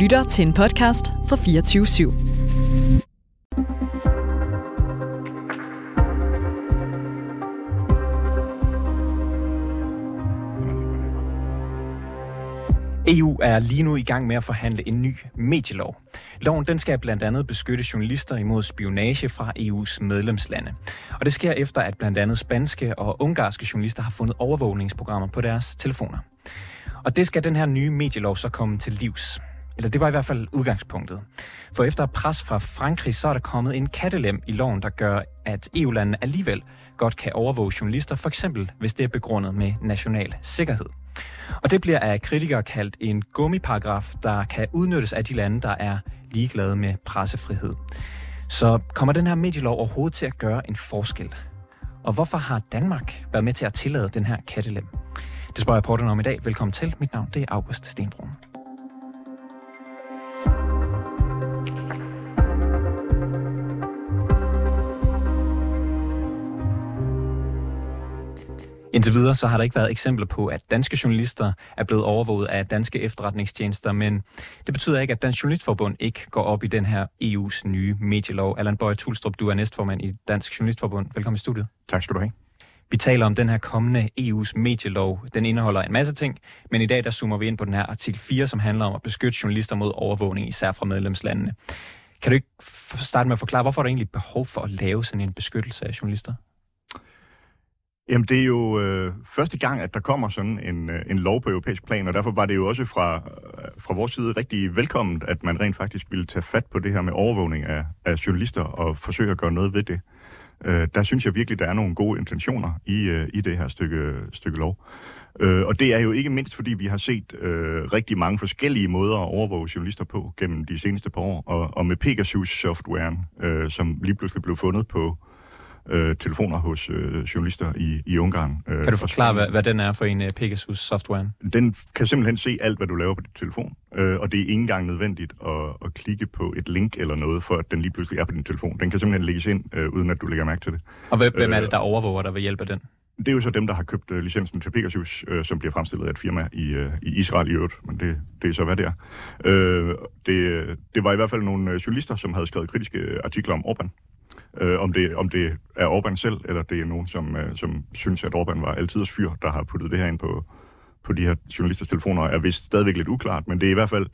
lytter til en podcast fra 24 /7. EU er lige nu i gang med at forhandle en ny medielov. Loven den skal blandt andet beskytte journalister imod spionage fra EU's medlemslande. Og det sker efter, at blandt andet spanske og ungarske journalister har fundet overvågningsprogrammer på deres telefoner. Og det skal den her nye medielov så komme til livs. Eller det var i hvert fald udgangspunktet. For efter pres fra Frankrig, så er der kommet en kattelem i loven, der gør, at EU-landene alligevel godt kan overvåge journalister, for eksempel hvis det er begrundet med national sikkerhed. Og det bliver af kritikere kaldt en gummiparagraf, der kan udnyttes af de lande, der er ligeglade med pressefrihed. Så kommer den her medielov overhovedet til at gøre en forskel? Og hvorfor har Danmark været med til at tillade den her kattelem? Det spørger jeg reporterne om i dag. Velkommen til. Mit navn det er August Stenbrun. Indtil videre så har der ikke været eksempler på, at danske journalister er blevet overvåget af danske efterretningstjenester, men det betyder ikke, at Dansk Journalistforbund ikke går op i den her EU's nye medielov. Allan Bøje Tulstrup, du er næstformand i Dansk Journalistforbund. Velkommen i studiet. Tak skal du have. Vi taler om den her kommende EU's medielov. Den indeholder en masse ting, men i dag der zoomer vi ind på den her artikel 4, som handler om at beskytte journalister mod overvågning, især fra medlemslandene. Kan du ikke starte med at forklare, hvorfor er der egentlig behov for at lave sådan en beskyttelse af journalister? Jamen, det er jo øh, første gang, at der kommer sådan en, øh, en lov på europæisk plan, og derfor var det jo også fra, øh, fra vores side rigtig velkomment, at man rent faktisk ville tage fat på det her med overvågning af, af journalister og forsøge at gøre noget ved det. Øh, der synes jeg virkelig, der er nogle gode intentioner i, øh, i det her stykke, stykke lov. Øh, og det er jo ikke mindst, fordi vi har set øh, rigtig mange forskellige måder at overvåge journalister på gennem de seneste par år, og, og med Pegasus-softwaren, øh, som lige pludselig blev fundet på øh, telefoner hos øh, journalister i, i Ungarn. Øh, kan du forklare, hvad, hvad den er for en uh, Pegasus-software? Den kan simpelthen se alt, hvad du laver på dit telefon, øh, og det er ikke engang nødvendigt at, at klikke på et link eller noget, for at den lige pludselig er på din telefon. Den kan simpelthen lægges ind, øh, uden at du lægger mærke til det. Og hvem øh, er det, der overvåger dig ved hjælp af den? Det er jo så dem, der har købt uh, licensen til Pegasus, uh, som bliver fremstillet af et firma i, uh, i Israel i øvrigt, men det, det er så, hvad det er. Uh, det, det var i hvert fald nogle journalister, som havde skrevet kritiske artikler om Orbán, Øh, om, det, om det er Orbán selv, eller det er nogen, som, øh, som synes, at Orbán var altiders fyr, der har puttet det her ind på, på de her journalisters telefoner, er vist stadigvæk lidt uklart, men det er i hvert fald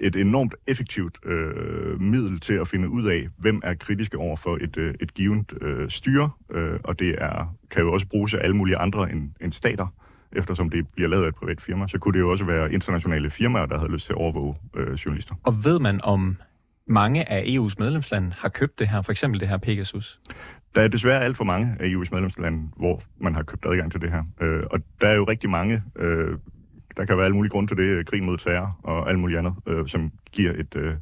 et enormt effektivt øh, middel til at finde ud af, hvem er kritiske over for et, øh, et givet øh, styre, øh, og det er, kan jo også bruges af alle mulige andre end, end stater, eftersom det bliver lavet af et privat firma. Så kunne det jo også være internationale firmaer, der havde lyst til at overvåge øh, journalister. Og ved man om mange af EU's medlemslande har købt det her, for eksempel det her Pegasus? Der er desværre alt for mange af EU's medlemslande, hvor man har købt adgang til det her. Øh, og der er jo rigtig mange, øh, der kan være alle mulige grunde til det, krig mod terror og alt muligt andet, øh, som giver et... Øh,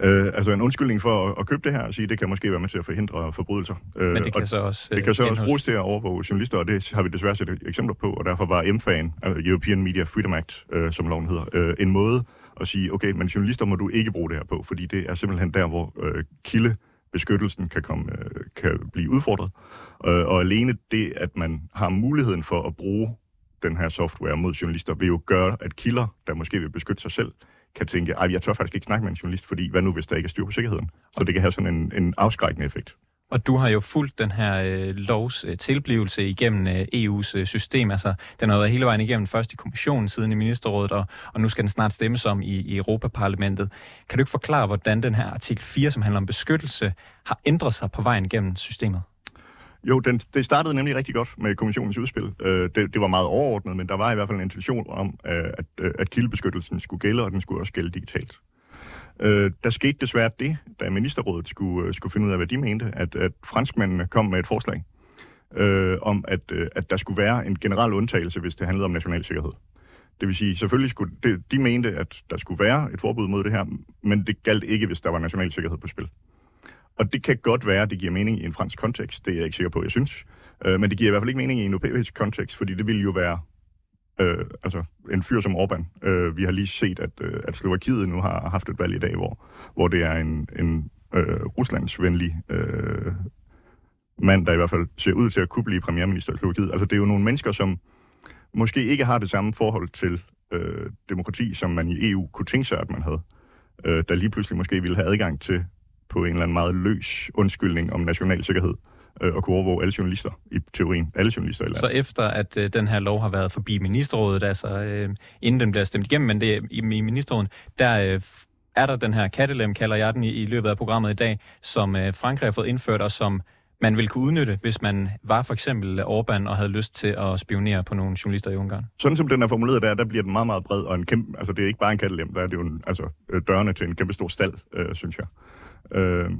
Øh, altså en undskyldning for at, at købe det her og sige, det kan måske være med til at forhindre forbrydelser. Øh, Men det kan så også... Det kan så også bruges til at overvåge journalister, og det har vi desværre set eksempler på, og derfor var MFAN, altså European Media Freedom Act, øh, som loven hedder, øh, en måde og sige, okay, men journalister må du ikke bruge det her på, fordi det er simpelthen der, hvor øh, kildebeskyttelsen kan, komme, øh, kan blive udfordret. Øh, og alene det, at man har muligheden for at bruge den her software mod journalister, vil jo gøre, at kilder, der måske vil beskytte sig selv, kan tænke, ej, jeg tør faktisk ikke snakke med en journalist, fordi hvad nu, hvis der ikke er styr på sikkerheden? Så det kan have sådan en, en afskrækkende effekt. Og du har jo fulgt den her øh, lovs øh, tilblivelse igennem øh, EU's øh, system. Altså, den har været hele vejen igennem, først i kommissionen, siden i ministerrådet, og, og nu skal den snart stemmes om i, i Europaparlamentet. Kan du ikke forklare, hvordan den her artikel 4, som handler om beskyttelse, har ændret sig på vejen igennem systemet? Jo, den, det startede nemlig rigtig godt med kommissionens udspil. Øh, det, det var meget overordnet, men der var i hvert fald en intention om, øh, at, øh, at kildebeskyttelsen skulle gælde, og den skulle også gælde digitalt. Øh, der skete desværre det, da ministerrådet skulle, øh, skulle finde ud af, hvad de mente, at, at franskmændene kom med et forslag øh, om, at, øh, at der skulle være en generel undtagelse, hvis det handlede om national sikkerhed. Det vil sige, selvfølgelig skulle det, de mente, at der skulle være et forbud mod det her, men det galt ikke, hvis der var national sikkerhed på spil. Og det kan godt være, at det giver mening i en fransk kontekst, det er jeg ikke sikker på, jeg synes. Øh, men det giver i hvert fald ikke mening i en europæisk kontekst, fordi det ville jo være øh, altså en fyr som Orbán. Øh, vi har lige set, at, øh, at Slovakiet nu har haft et valg i dag, hvor, hvor det er en, en øh, ruslandsvenlig øh, mand, der i hvert fald ser ud til at kunne blive premierminister i Slovakiet. Altså det er jo nogle mennesker, som måske ikke har det samme forhold til øh, demokrati, som man i EU kunne tænke sig, at man havde, øh, der lige pludselig måske ville have adgang til på en eller anden meget løs undskyldning om national sikkerhed øh, og kunne overvåge alle journalister, i teorien. Alle journalister i landet. Så efter at øh, den her lov har været forbi ministerrådet, altså øh, inden den bliver stemt igennem, men det er i, i ministerrådet, der øh, er der den her kattelem, kalder jeg den i, i løbet af programmet i dag, som øh, Frankrig har fået indført, og som man ville kunne udnytte, hvis man var for eksempel Orbán og havde lyst til at spionere på nogle journalister i Ungarn? Sådan som den er formuleret der, der bliver den meget, meget bred, og en kæmpe, altså det er ikke bare en kattelem, der er det jo en, altså, øh, dørene til en kæmpe stor stald, øh, synes jeg. Øh,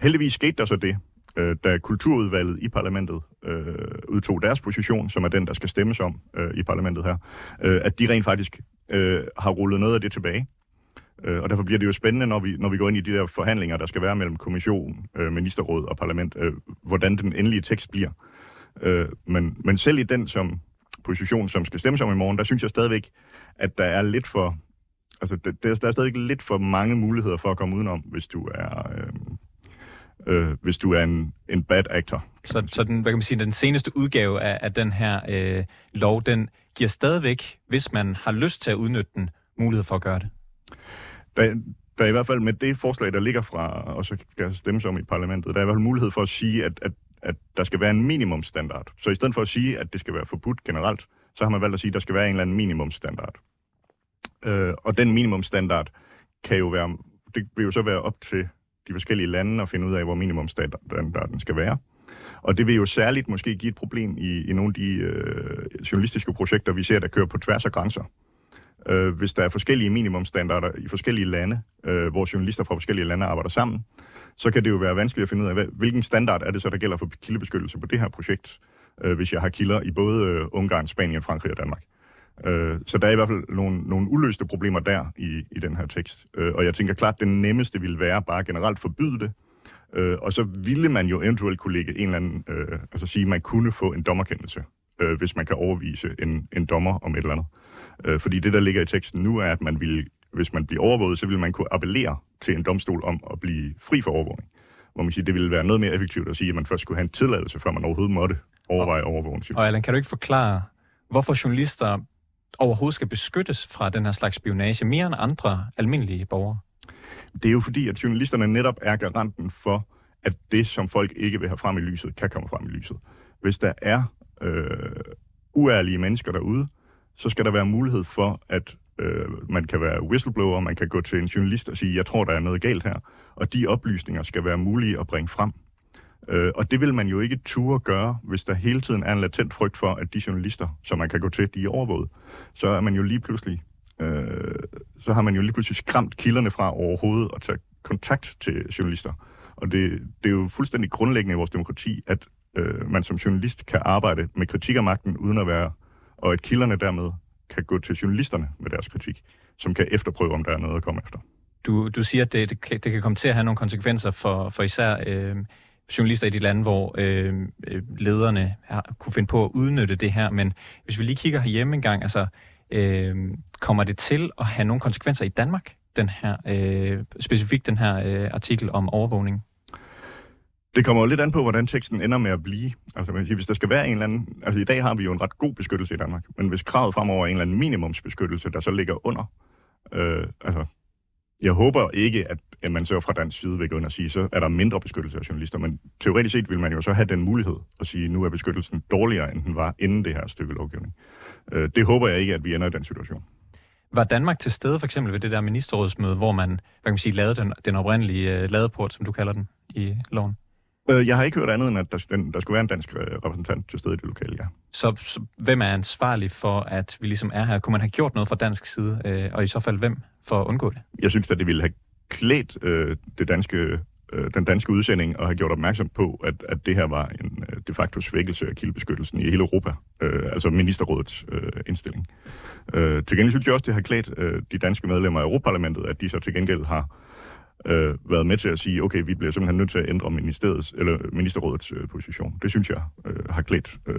heldigvis skete der så det, øh, da kulturudvalget i parlamentet øh, udtog deres position, som er den, der skal stemmes om øh, i parlamentet her, øh, at de rent faktisk øh, har rullet noget af det tilbage. Øh, og derfor bliver det jo spændende, når vi, når vi går ind i de der forhandlinger, der skal være mellem kommission, øh, ministerråd og parlament, øh, hvordan den endelige tekst bliver. Øh, men, men selv i den som position, som skal stemmes om i morgen, der synes jeg stadigvæk, at der er lidt for... Altså, der, der er stadig lidt for mange muligheder for at komme udenom, hvis du er... Øh, øh, hvis du er en, en bad actor. Så, så den, hvad kan man sige, den seneste udgave af, af den her øh, lov, den giver stadigvæk, hvis man har lyst til at udnytte den, mulighed for at gøre det? Der, der er i hvert fald med det forslag, der ligger fra, og så skal stemmes om i parlamentet, der er i hvert fald mulighed for at sige, at, at, at der skal være en minimumstandard. Så i stedet for at sige, at det skal være forbudt generelt, så har man valgt at sige, at der skal være en eller anden minimumstandard. Øh, og den minimumstandard kan jo være, det vil jo så være op til de forskellige lande og finde ud af, hvor minimumstandarden skal være. Og det vil jo særligt måske give et problem i, i nogle af de øh, journalistiske projekter, vi ser, der kører på tværs af grænser. Øh, hvis der er forskellige minimumstandarder i forskellige lande, øh, hvor journalister fra forskellige lande arbejder sammen, så kan det jo være vanskeligt at finde ud af, hvad, hvilken standard er det så, der gælder for kildebeskyttelse på det her projekt, øh, hvis jeg har kilder i både øh, Ungarn, Spanien, Frankrig og Danmark. Øh, så der er i hvert fald nogle, nogle uløste problemer der i, i den her tekst. Øh, og jeg tænker klart, at det nemmeste ville være bare generelt forbyde det, øh, og så ville man jo eventuelt kunne lægge en eller anden, øh, altså sige, at man kunne få en dommerkendelse, øh, hvis man kan overvise en, en dommer om et eller andet. Øh, fordi det, der ligger i teksten nu, er, at man vil, hvis man bliver overvåget, så vil man kunne appellere til en domstol om at blive fri for overvågning. Hvor man siger, det ville være noget mere effektivt at sige, at man først skulle have en tilladelse, før man overhovedet måtte overveje overvågning. Og Allan, kan du ikke forklare, hvorfor journalister overhovedet skal beskyttes fra den her slags spionage mere end andre almindelige borgere? Det er jo fordi, at journalisterne netop er garanten for, at det, som folk ikke vil have frem i lyset, kan komme frem i lyset. Hvis der er øh, uærlige mennesker derude, så skal der være mulighed for, at øh, man kan være whistleblower, man kan gå til en journalist og sige, jeg tror, der er noget galt her, og de oplysninger skal være mulige at bringe frem. Øh, og det vil man jo ikke ture gøre, hvis der hele tiden er en latent frygt for, at de journalister, som man kan gå til, de er overvåget. Så er man jo lige pludselig, øh, så har man jo lige pludselig skræmt kilderne fra overhovedet at tage kontakt til journalister. Og det, det er jo fuldstændig grundlæggende i vores demokrati, at øh, man som journalist kan arbejde med kritik af magten, uden at være, og at kilderne dermed kan gå til journalisterne med deres kritik, som kan efterprøve, om der er noget at komme efter. Du, du siger, at det, det, kan, det kan komme til at have nogle konsekvenser for, for især øh, journalister i de lande, hvor øh, øh, lederne har, kunne finde på at udnytte det her. Men hvis vi lige kigger herhjemme en gang, altså, øh, kommer det til at have nogle konsekvenser i Danmark, den her, øh, specifikt den her øh, artikel om overvågning? Det kommer jo lidt an på, hvordan teksten ender med at blive. Altså, hvis der skal være en eller anden... Altså, i dag har vi jo en ret god beskyttelse i Danmark, men hvis kravet fremover er en eller anden minimumsbeskyttelse, der så ligger under... Øh, altså, jeg håber ikke, at man så fra dansk side vil gå ind og sige, så er der mindre beskyttelse af journalister, men teoretisk set vil man jo så have den mulighed at sige, nu er beskyttelsen dårligere, end den var inden det her stykke lovgivning. Øh, det håber jeg ikke, at vi ender i den situation. Var Danmark til stede for eksempel ved det der ministerrådsmøde, hvor man, hvad kan man sige, lavede den, den oprindelige øh, ladeport, som du kalder den, i loven? Øh, jeg har ikke hørt andet end, at der, den, der skulle være en dansk øh, repræsentant til stede i det lokale, ja. Så, så hvem er ansvarlig for, at vi ligesom er her? Kunne man have gjort noget fra dansk side, øh, og i så fald hvem for at undgå det? Jeg synes at det ville have klædt øh, det danske, øh, den danske udsending og have gjort opmærksom på, at, at det her var en øh, de facto svækkelse af kildebeskyttelsen i hele Europa. Øh, altså ministerrådets øh, indstilling. Øh, til gengæld synes jeg også, det har klædt øh, de danske medlemmer af Europaparlamentet, at de så til gengæld har øh, været med til at sige, okay, vi bliver simpelthen nødt til at ændre ministeriets, eller ministerrådets øh, position. Det synes jeg øh, har klædt øh,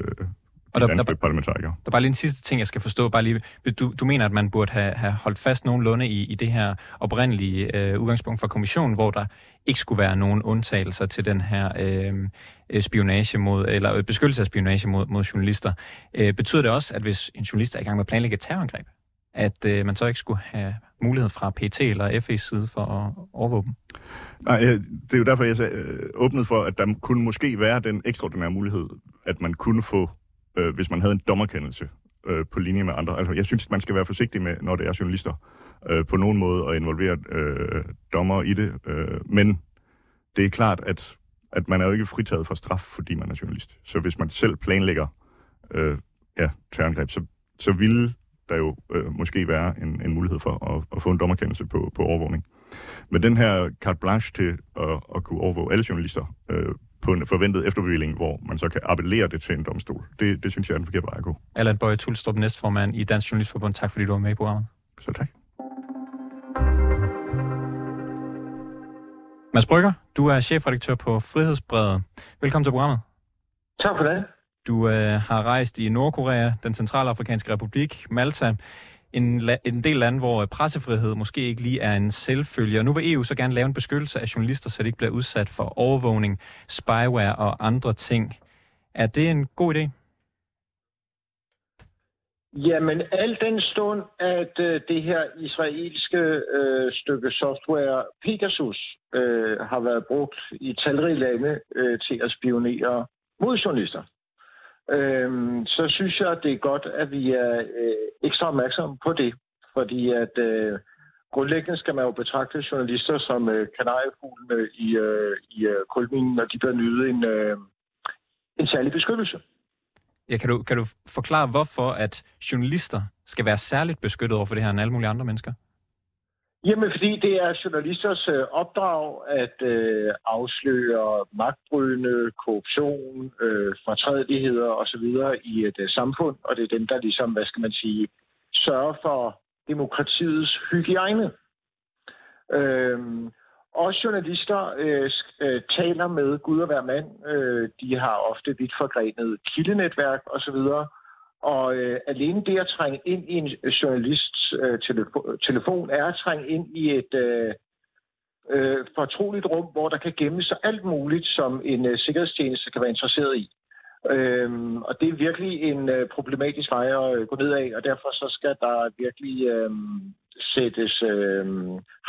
og der, danske der, parlamentarikere. Der er bare lige en sidste ting, jeg skal forstå. Bare lige, du, du mener, at man burde have, have holdt fast nogenlunde i, i det her oprindelige øh, udgangspunkt fra kommissionen, hvor der ikke skulle være nogen undtagelser til den her øh, spionage mod, eller beskyttelse af spionage mod, mod journalister. Øh, betyder det også, at hvis en journalist er i gang med at planlægge et terrorangreb, at øh, man så ikke skulle have mulighed fra PT eller FE's side for at overvåge dem? Nej, øh, det er jo derfor, jeg sagde, øh, åbnede for, at der kunne måske være den ekstraordinære mulighed, at man kunne få, øh, hvis man havde en dommerkendelse øh, på linje med andre. Altså, jeg synes, man skal være forsigtig med, når det er journalister, øh, på nogen måde at involvere øh, dommer i det. Øh, men det er klart, at, at man er jo ikke fritaget for straf, fordi man er journalist. Så hvis man selv planlægger øh, ja, terrorangreb, så, så ville der jo øh, måske være en, en mulighed for at, at få en dommerkendelse på, på overvågning. Men den her carte blanche til at, at kunne overvåge alle journalister øh, på en forventet efterbevilling, hvor man så kan appellere det til en domstol, det, det synes jeg er en forkert vej at gå. Allan Bøje Tulstrup, næstformand i Dansk Journalistforbund. Tak fordi du var med i programmet. Så tak. Mads Brygger, du er chefredaktør på Frihedsbrevet. Velkommen til programmet. Tak for det. Du øh, har rejst i Nordkorea, den centralafrikanske republik, Malta, en, la- en del lande, hvor øh, pressefrihed måske ikke lige er en selvfølge. nu vil EU så gerne lave en beskyttelse af journalister, så de ikke bliver udsat for overvågning, spyware og andre ting. Er det en god idé? Jamen, al den stund, at øh, det her israelske øh, stykke software, Pegasus, øh, har været brugt i talrige lande øh, til at spionere mod journalister, øh, så synes jeg, det er godt, at vi er øh, ekstra opmærksomme på det. Fordi at øh, grundlæggende skal man jo betragte journalister som øh, kanariefuglene i, øh, i øh, kulminen, når de bør nyde en, øh, en særlig beskyttelse. Ja, kan, du, kan du forklare, hvorfor at journalister skal være særligt beskyttet over for det her end alle mulige andre mennesker? Jamen, fordi det er journalisters øh, opdrag at øh, afsløre magtbrydende, korruption, øh, fortrædeligheder osv. i et øh, samfund, og det er dem, der ligesom, hvad skal man sige, sørger for demokratiets hygiejne. Øh, også journalister øh, øh, taler med Gud og hver mand. Øh, de har ofte vidt forgrenet kildenetværk osv., og øh, alene det at trænge ind i en øh, journalists øh, telefo- telefon er at trænge ind i et øh, øh, fortroligt rum, hvor der kan gemme sig alt muligt, som en øh, sikkerhedstjeneste kan være interesseret i. Øhm, og det er virkelig en øh, problematisk vej at øh, gå ned af, og derfor så skal der virkelig øh, sættes øh,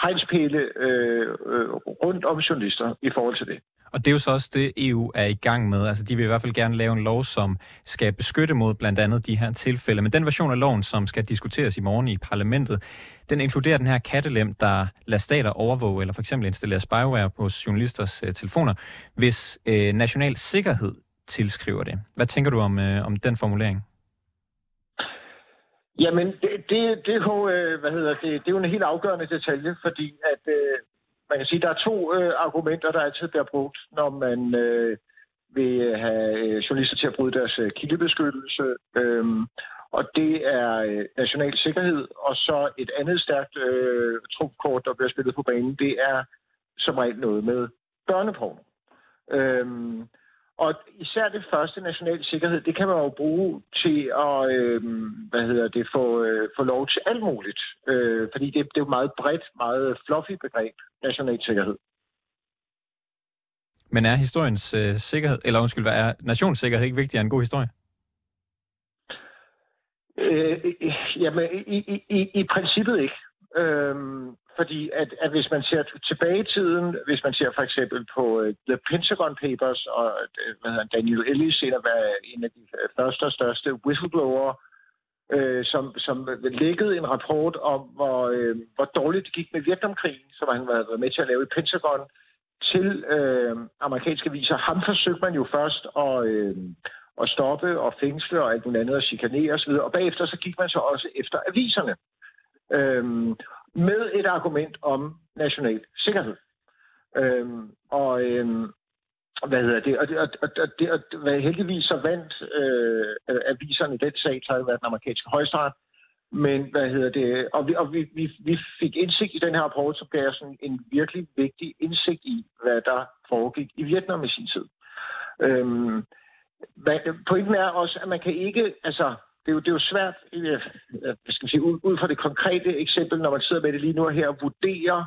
hegnspæle øh, øh, rundt om journalister i forhold til det. Og det er jo så også det, EU er i gang med. Altså, de vil i hvert fald gerne lave en lov, som skal beskytte mod blandt andet de her tilfælde. Men den version af loven, som skal diskuteres i morgen i parlamentet, den inkluderer den her kattelem, der lader stater overvåge eller for eksempel installere spyware på journalisters øh, telefoner, hvis øh, national sikkerhed tilskriver det. Hvad tænker du om, øh, om den formulering? Jamen, det, det, det, jo, øh, hvad hedder det, det er jo en helt afgørende detalje, fordi at øh, man kan sige, der er to øh, argumenter, der altid bliver brugt, når man øh, vil have øh, journalister til at bryde deres øh, kildebeskyttelse. Øh, og det er øh, national sikkerhed, og så et andet stærkt øh, trumfkort, der bliver spillet på banen, det er som regel noget med børneporno. Øh, og især det første nationale sikkerhed, det kan man jo bruge til at øh, hvad hedder det, få, øh, få lov til alt muligt. Øh, fordi det, det er jo meget bredt, meget fluffy begreb, national sikkerhed. Men er historiens øh, sikkerhed, eller undskyld, hvad er nationssikkerhed ikke vigtigere end en god historie? Øh, jamen, i, i, i, i princippet ikke. Øhm, fordi at, at hvis man ser tilbage i tiden, hvis man ser for eksempel på uh, The Pentagon Papers, og uh, hvad hedder Daniel Ellis, en af, en af de første og største whistleblower, uh, som, som lækkede en rapport om, hvor, uh, hvor dårligt det gik med Vietnamkrigen, som han var med til at lave i Pentagon, til uh, amerikanske viser. Ham forsøgte man jo først at, uh, at stoppe og fængsle og alt muligt andet og chikanere osv., og bagefter så gik man så også efter aviserne. Øhm, med et argument om national sikkerhed. Øhm, og øhm, hvad hedder det? Og, det, og, og, og, det, og heldigvis så vandt øh, aviserne den sag, har været den amerikanske højesteret. Men hvad hedder det? Og, vi, og vi, vi, vi fik indsigt i den her rapport, som gav os en, en virkelig vigtig indsigt i, hvad der foregik i Vietnam i sin tid. Øhm, hvad, pointen er også, at man kan ikke, altså det er jo, det er jo svært, øh, øh, hvad skal man sige, ud, ud fra det konkrete eksempel, når man sidder med det lige nu her, at vurdere,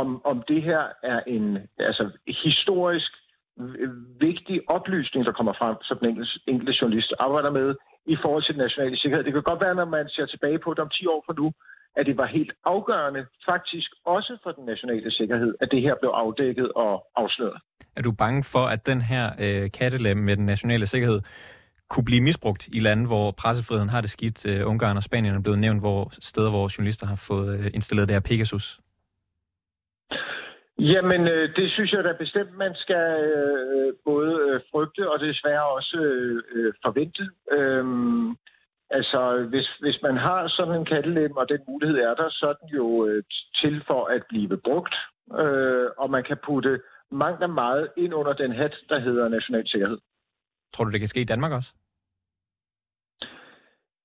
om, om det her er en altså, historisk øh, vigtig oplysning, der kommer frem, som den enkelte, enkelte journalist arbejder med, i forhold til den nationale sikkerhed. Det kan godt være, når man ser tilbage på det om 10 år fra nu, at det var helt afgørende, faktisk også for den nationale sikkerhed, at det her blev afdækket og afsløret. Er du bange for, at den her øh, kattelem med den nationale sikkerhed kunne blive misbrugt i lande, hvor pressefriheden har det skidt? Øh, Ungarn og Spanien er blevet nævnt, hvor steder, hvor journalister har fået øh, installeret det her Pegasus. Jamen, øh, det synes jeg da bestemt, man skal øh, både øh, frygte og desværre også øh, øh forvente. Øhm, altså, hvis, hvis man har sådan en kattelem, og den mulighed er der, så er den jo øh, til for at blive brugt, øh, og man kan putte mangt og meget ind under den hat, der hedder national sikkerhed. Tror du, det kan ske i Danmark også?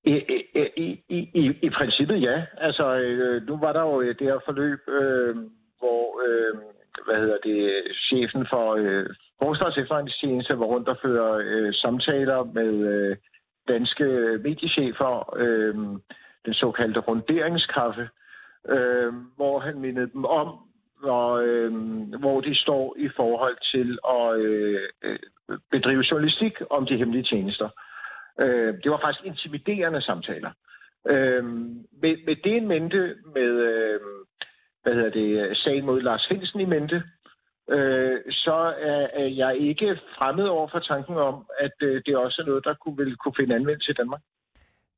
I, i, i, i, i princippet ja. Altså, øh, nu var der jo øh, det her forløb, øh, hvor øh, hvad hedder det, chefen for øh, Forsvars efterretningstjeneste var rundt og fører øh, samtaler med øh, danske mediechefer, øh, den såkaldte runderingskaffe, øh, hvor han mindede dem om, hvor, øh, hvor de står i forhold til at øh, øh, bedrive journalistik om de hemmelige tjenester. Øh, det var faktisk intimiderende samtaler. Øh, med, med det en mente, med øh, hvad hedder det, sagen mod Lars Hensen i mente, øh, så er, er jeg ikke fremmed over for tanken om, at øh, det også er noget, der kunne, vil kunne finde anvendelse i Danmark.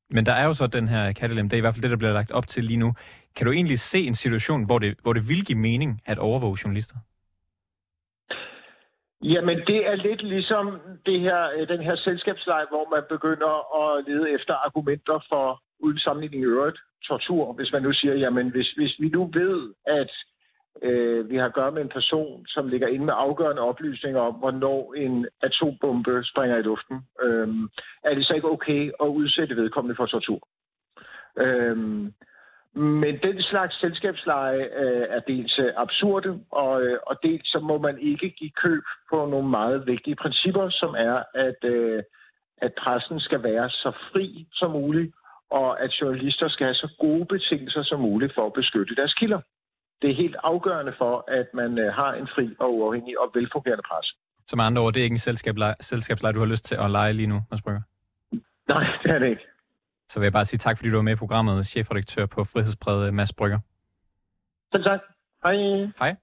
Men der er jo så den her kattelem, det er i hvert fald det, der bliver lagt op til lige nu. Kan du egentlig se en situation, hvor det, hvor det vil give mening at overvåge journalister? Jamen, det er lidt ligesom det her, øh, den her selskabsleje, hvor man begynder at lede efter argumenter for uden sammenligning i øvrigt tortur. Hvis man nu siger, jamen, hvis, hvis vi nu ved, at øh, vi har at gøre med en person, som ligger inde med afgørende oplysninger om, hvornår en atombombe springer i luften, øh, er det så ikke okay at udsætte vedkommende for tortur? Øh, men den slags selskabsleje øh, er dels øh, absurde, og, øh, og dels så må man ikke give køb på nogle meget vigtige principper, som er, at, øh, at pressen skal være så fri som muligt, og at journalister skal have så gode betingelser som muligt for at beskytte deres kilder. Det er helt afgørende for, at man øh, har en fri og uafhængig og velfungerende presse. Som andre ord, det er ikke en selskabsleje, du har lyst til at lege lige nu, Mads Brygger? Nej, det er det ikke. Så vil jeg bare sige tak, fordi du var med i programmet, chefredaktør på Frihedsbrevet, Mads Brygger. Selv tak. Hej. Hej.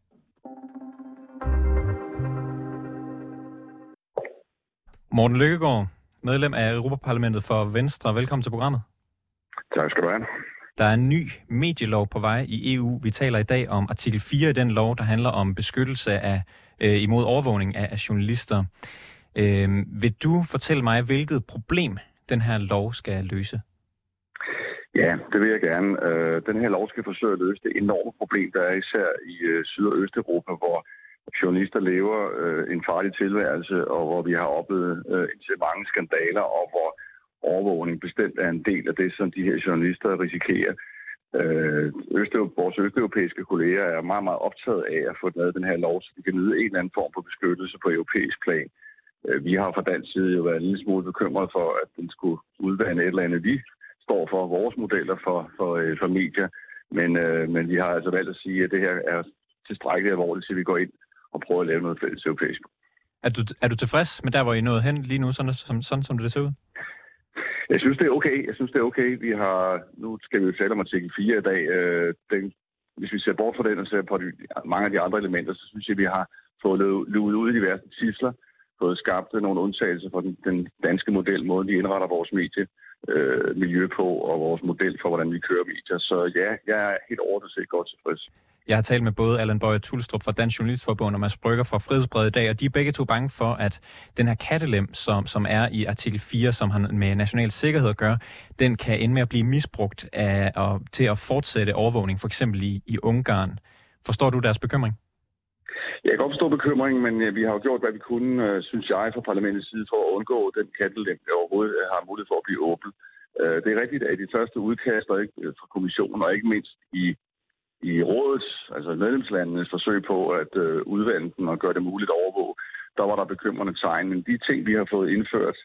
Morten Lykkegaard, medlem af Europaparlamentet for Venstre. Velkommen til programmet. Tak skal du have. Der er en ny medielov på vej i EU. Vi taler i dag om artikel 4 i den lov, der handler om beskyttelse af øh, imod overvågning af, af journalister. Øh, vil du fortælle mig, hvilket problem den her lov skal løse? Ja, det vil jeg gerne. Øh, den her lov skal forsøge at løse det enorme problem, der er især i øh, Syd- og Østeuropa, hvor journalister lever øh, en farlig tilværelse, og hvor vi har oplevet indtil mange skandaler, og hvor overvågning bestemt er en del af det, som de her journalister risikerer. Østeuropa, vores østeuropæiske kolleger er meget, meget optaget af at få lavet den her lov, så de kan nyde en eller anden form for beskyttelse på europæisk plan. Vi har fra dansk side jo været en lille smule bekymret for, at den skulle udvande et eller andet, vi står for vores modeller for, for, øh, for medier. Men, øh, men vi har altså valgt at sige, at det her er tilstrækkeligt alvorligt, så vi går ind og prøver at lave noget fælles europæisk. Er du, er du tilfreds med der, hvor I er nået hen lige nu, sådan, sådan, sådan som det ser ud? Jeg synes, det er okay. Jeg synes, det er okay. Vi har, nu skal vi jo tale om artikel 4 i dag. Øh, den, hvis vi ser bort fra den og ser på de, mange af de andre elementer, så synes jeg, vi har fået luet ud i diverse tisler, fået skabt nogle undtagelser for den, den danske model, måden vi indretter vores medie øh, miljø på, og vores model for, hvordan vi kører medier. Så ja, jeg er helt ordentligt set godt tilfreds. Jeg har talt med både Allan Bøje Tulstrup fra Dansk Journalistforbund og Mads Brygger fra Frihedsbred i dag, og de er begge to bange for, at den her kattelem, som, som er i artikel 4, som har med national sikkerhed at gøre, den kan ende med at blive misbrugt af, og, til at fortsætte overvågning, for eksempel i, i Ungarn. Forstår du deres bekymring? Jeg kan godt bekymringen, men øh, vi har jo gjort, hvad vi kunne, øh, synes jeg, fra parlamentets side for at undgå den kattelem, der overhovedet øh, har mulighed for at blive åbent. Det er rigtigt, at i de første udkaster fra kommissionen, og ikke mindst i, i rådets, altså medlemslandenes forsøg på at udvande den og gøre det muligt at overvåge, der var der bekymrende tegn. Men de ting, vi har fået indført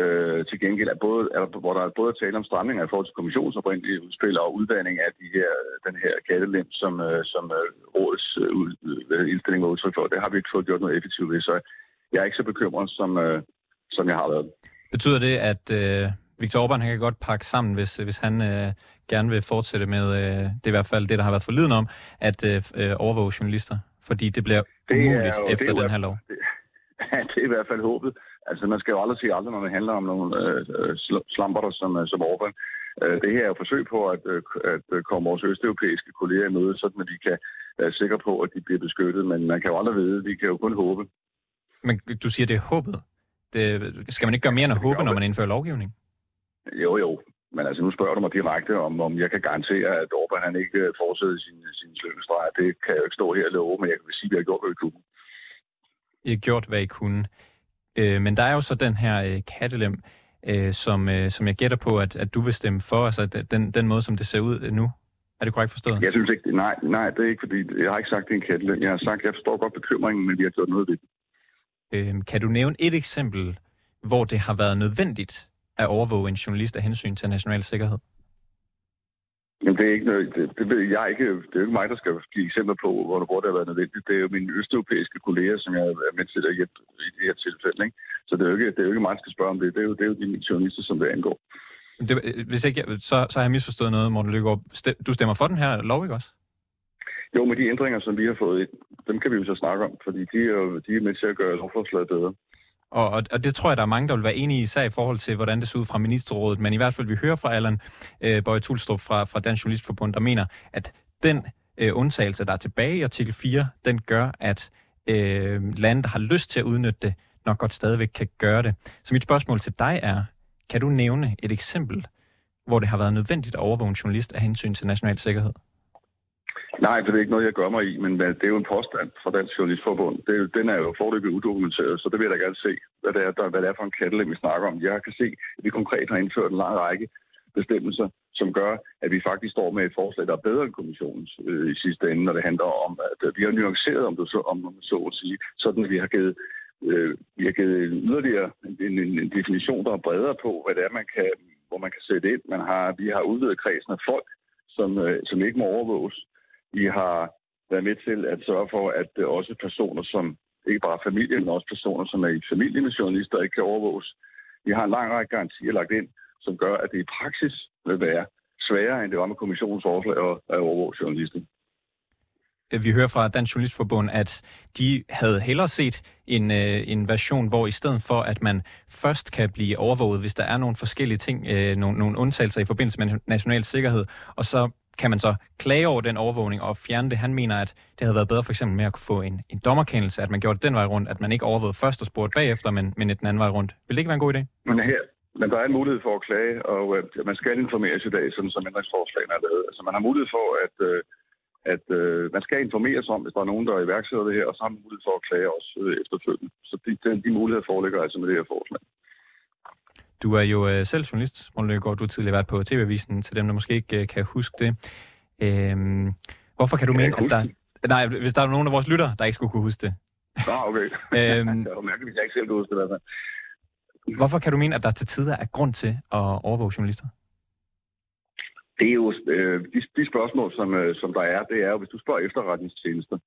Øh, til gengæld er både, er, hvor der er både tale om stramninger i forhold til kommissionens oprindelige udspil og udvandring af de her, den her kattelem, som, øh, som øh, rådets øh, indstilling var udtryk for. Det har vi ikke fået gjort noget effektivt ved, så jeg er ikke så bekymret, som, øh, som jeg har været. Betyder det, at øh, Viktor Orbán han kan godt pakke sammen, hvis, hvis han øh, gerne vil fortsætte med, øh, det er i hvert fald det, der har været forliden om, at øh, øh overvåge journalister, fordi det bliver det umuligt jo, efter den her lov. Det, det er i hvert fald håbet. Altså, man skal jo aldrig sige aldrig, når det handler om nogle øh, øh slamper, som, øh, som Orbán. Øh, det her er jo forsøg på at, at komme vores østeuropæiske kolleger i møde, sådan at vi kan være sikre på, at de bliver beskyttet. Men man kan jo aldrig vide. Vi kan jo kun håbe. Men du siger, det er håbet. Det, skal man ikke gøre mere end at håbe, når man indfører lovgivning? Jo, jo. Men altså, nu spørger du mig direkte, om, om jeg kan garantere, at Orbán han ikke fortsætter sin, sin slyngestreg. Det kan jeg jo ikke stå her og love, men jeg kan sige, at vi har gjort, hvad vi kunne. I har gjort, hvad I kunne. Øh, men der er jo så den her øh, kattelem, øh, som, øh, som jeg gætter på, at, at du vil stemme for, altså den, den måde, som det ser ud nu. Er det korrekt forstået? Jeg synes ikke, nej, nej, det er ikke, fordi jeg har ikke sagt, det er en kattelem. Jeg har sagt, jeg forstår godt bekymringen, men vi har gjort noget ved det. Øh, kan du nævne et eksempel, hvor det har været nødvendigt at overvåge en journalist af hensyn til national sikkerhed? Jamen, det er ikke noget, det, det ved jeg ikke. Det er jo ikke mig, der skal give eksempler på, hvor, hvor det har været nødvendigt. Det er jo mine østeuropæiske kolleger, som jeg er med til at hjælpe i det her tilfælde. Ikke? Så det er, jo ikke, det er jo ikke mig, der skal spørge om det. Det er jo, det er jo de journalister, som det angår. Det, hvis ikke, så, så har jeg misforstået noget, Morten Løgaard. Du stemmer for den her lov, ikke også? Jo, med de ændringer, som vi har fået dem kan vi jo så snakke om, fordi de er, de er med til at gøre lovforslaget bedre. Og, og, og det tror jeg, der er mange, der vil være enige i, især i forhold til, hvordan det ser ud fra ministerrådet. Men i hvert fald, vi hører fra Allan øh, Bøje Tulstrup fra, fra Dansk Journalistforbund, der mener, at den øh, undtagelse, der er tilbage i artikel 4, den gør, at øh, lande, der har lyst til at udnytte det, nok godt stadigvæk kan gøre det. Så mit spørgsmål til dig er, kan du nævne et eksempel, hvor det har været nødvendigt at overvåge en journalist af hensyn til national sikkerhed? Nej, for det er ikke noget, jeg gør mig i, men det er jo en påstand fra Dansk Journalistforbund. Det er den er jo forløbig udokumenteret, så det vil jeg da gerne se, hvad det er, der, hvad det er for en kattelem, vi snakker om. Jeg kan se, at vi konkret har indført en lang række bestemmelser, som gør, at vi faktisk står med et forslag, der er bedre end kommissionens øh, i sidste ende, når det handler om, at vi har nuanceret, om, det så, om man så at sige, sådan at vi har givet, øh, vi har givet yderligere en, en, en definition, der er bredere på, hvad det er, man kan, hvor man kan sætte ind. Man har, vi har udvidet kredsen af folk, som, øh, som ikke må overvåges. Vi har været med til at sørge for, at øh, også personer, som ikke bare familie, men også personer, som er i familie med journalister, ikke kan overvåges. Vi har en lang række garantier lagt ind, som gør, at det i praksis vil være sværere, end det var med kommissionens forslag at overvåge journalister. Øh, vi hører fra Dansk Journalistforbund, at de havde hellere set en, øh, en version, hvor i stedet for, at man først kan blive overvåget, hvis der er nogle forskellige ting, øh, nogle, nogle undtagelser i forbindelse med national sikkerhed, og så kan man så klage over den overvågning og fjerne det. Han mener, at det havde været bedre for eksempel med at kunne få en, en dommerkendelse, at man gjorde det den vej rundt, at man ikke overvågede først og spurgte bagefter, men, men den anden vej rundt. Vil det ikke være en god idé? Men, her, men der er en mulighed for at klage, og øh, man skal informeres i dag, sådan som ændringsforslagene er lavet. Altså man har mulighed for, at, øh, at øh, man skal informeres om, hvis der er nogen, der iværksætter det her, og så har man mulighed for at klage også øh, efterfølgende. Så de, de, de muligheder foreligger altså med det her forslag. Du er jo uh, selv journalist, Morten Løgaard. Du har tidligere været på TV-avisen, til dem, der måske ikke uh, kan huske det. Øhm, hvorfor kan du mene, at der... Nej, hvis der er nogen af vores lytter, der ikke skulle kunne huske det. Ah, okay. øhm, det var mærkeligt, hvis jeg ikke selv kunne huske det i hvert fald. Hvorfor kan du mene, at der til tider er grund til at overvåge journalister? Det er jo øh, de, de spørgsmål, som, øh, som der er, det er jo, hvis du spørger efterretningstjenester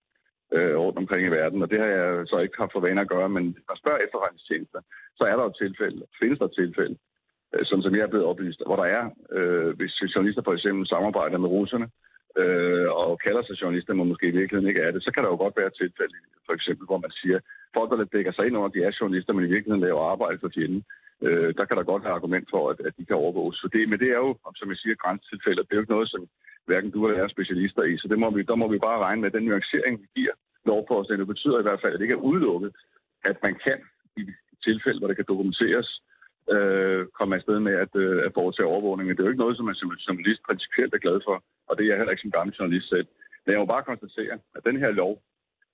øh, rundt omkring i verden, og det har jeg så ikke haft for vane at gøre, men hvis man spørger efterretningstjenester, så er der jo tilfælde, findes der tilfælde, øh, som, som jeg er blevet oplyst, hvor der er, øh, hvis journalister for eksempel samarbejder med russerne, øh, og kalder sig journalister, men måske i virkeligheden ikke er det, så kan der jo godt være tilfælde, for eksempel, hvor man siger, folk, der dækker sig ind under, de er journalister, men i virkeligheden laver arbejde for fjenden, øh, der kan der godt være argument for, at, at de kan overvåges. Så det, men det er jo, som jeg siger, grænsetilfælde. Det er jo ikke noget, som hverken du eller jeg er specialister i, så det må vi, der må vi bare regne med, den nuancering, vi giver lovforslaget. Det betyder i hvert fald, at det ikke er udelukket, at man kan i tilfælde, hvor det kan dokumenteres, øh, komme afsted med at, øh, at foretage overvågning. Men det er jo ikke noget, som man som journalist principielt er glad for, og det er jeg heller ikke som gammel journalist selv. Men jeg må bare konstatere, at den her lov,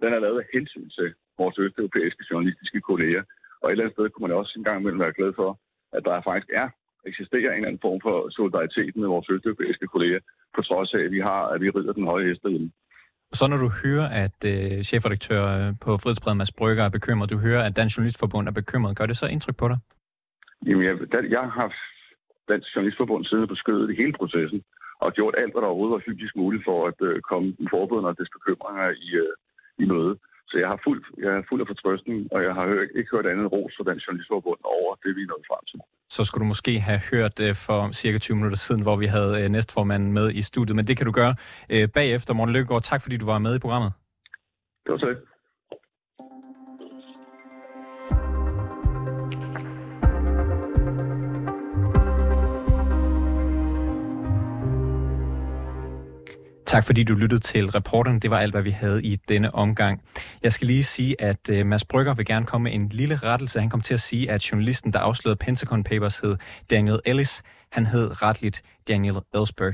den er lavet af hensyn til vores østeuropæiske journalistiske kolleger. Og et eller andet sted kunne man også engang imellem være glad for, at der faktisk er eksisterer en eller anden form for solidaritet med vores østeuropæiske kolleger, på trods af, at vi har, at vi rider den høje hest derhjemme. Så når du hører, at øh, chefredaktør øh, på Frihedsbredet Mads Brygger er bekymret, du hører, at Dansk Journalistforbund er bekymret, gør det så indtryk på dig? Jamen, jeg, der, jeg har Dansk Journalistforbund siddet på skødet i hele processen, og gjort alt, hvad der overhovedet var fysisk muligt for at øh, komme den forbundne og dets bekymringer i, øh, i møde. Så jeg har fuld, jeg er fuld af fortrøstning, og jeg har hørt, ikke hørt andet ros for den journalistforbund over det, vi er nået frem til. Så skulle du måske have hørt uh, for cirka 20 minutter siden, hvor vi havde uh, næstformanden med i studiet, men det kan du gøre uh, bagefter. Morten Lykkegaard, tak fordi du var med i programmet. Det var så Tak fordi du lyttede til reporterne. Det var alt, hvad vi havde i denne omgang. Jeg skal lige sige, at uh, Mads Brygger vil gerne komme med en lille rettelse. Han kom til at sige, at journalisten, der afslørede Pentagon Papers, hed Daniel Ellis. Han hed retligt Daniel Ellsberg.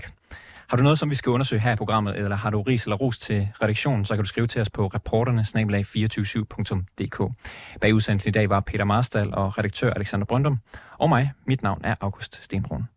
Har du noget, som vi skal undersøge her i programmet, eller har du ris eller ros til redaktionen, så kan du skrive til os på reporterne 247dk Bag udsendelsen i dag var Peter Marstal og redaktør Alexander Brøndum. Og mig, mit navn er August Stenbrun.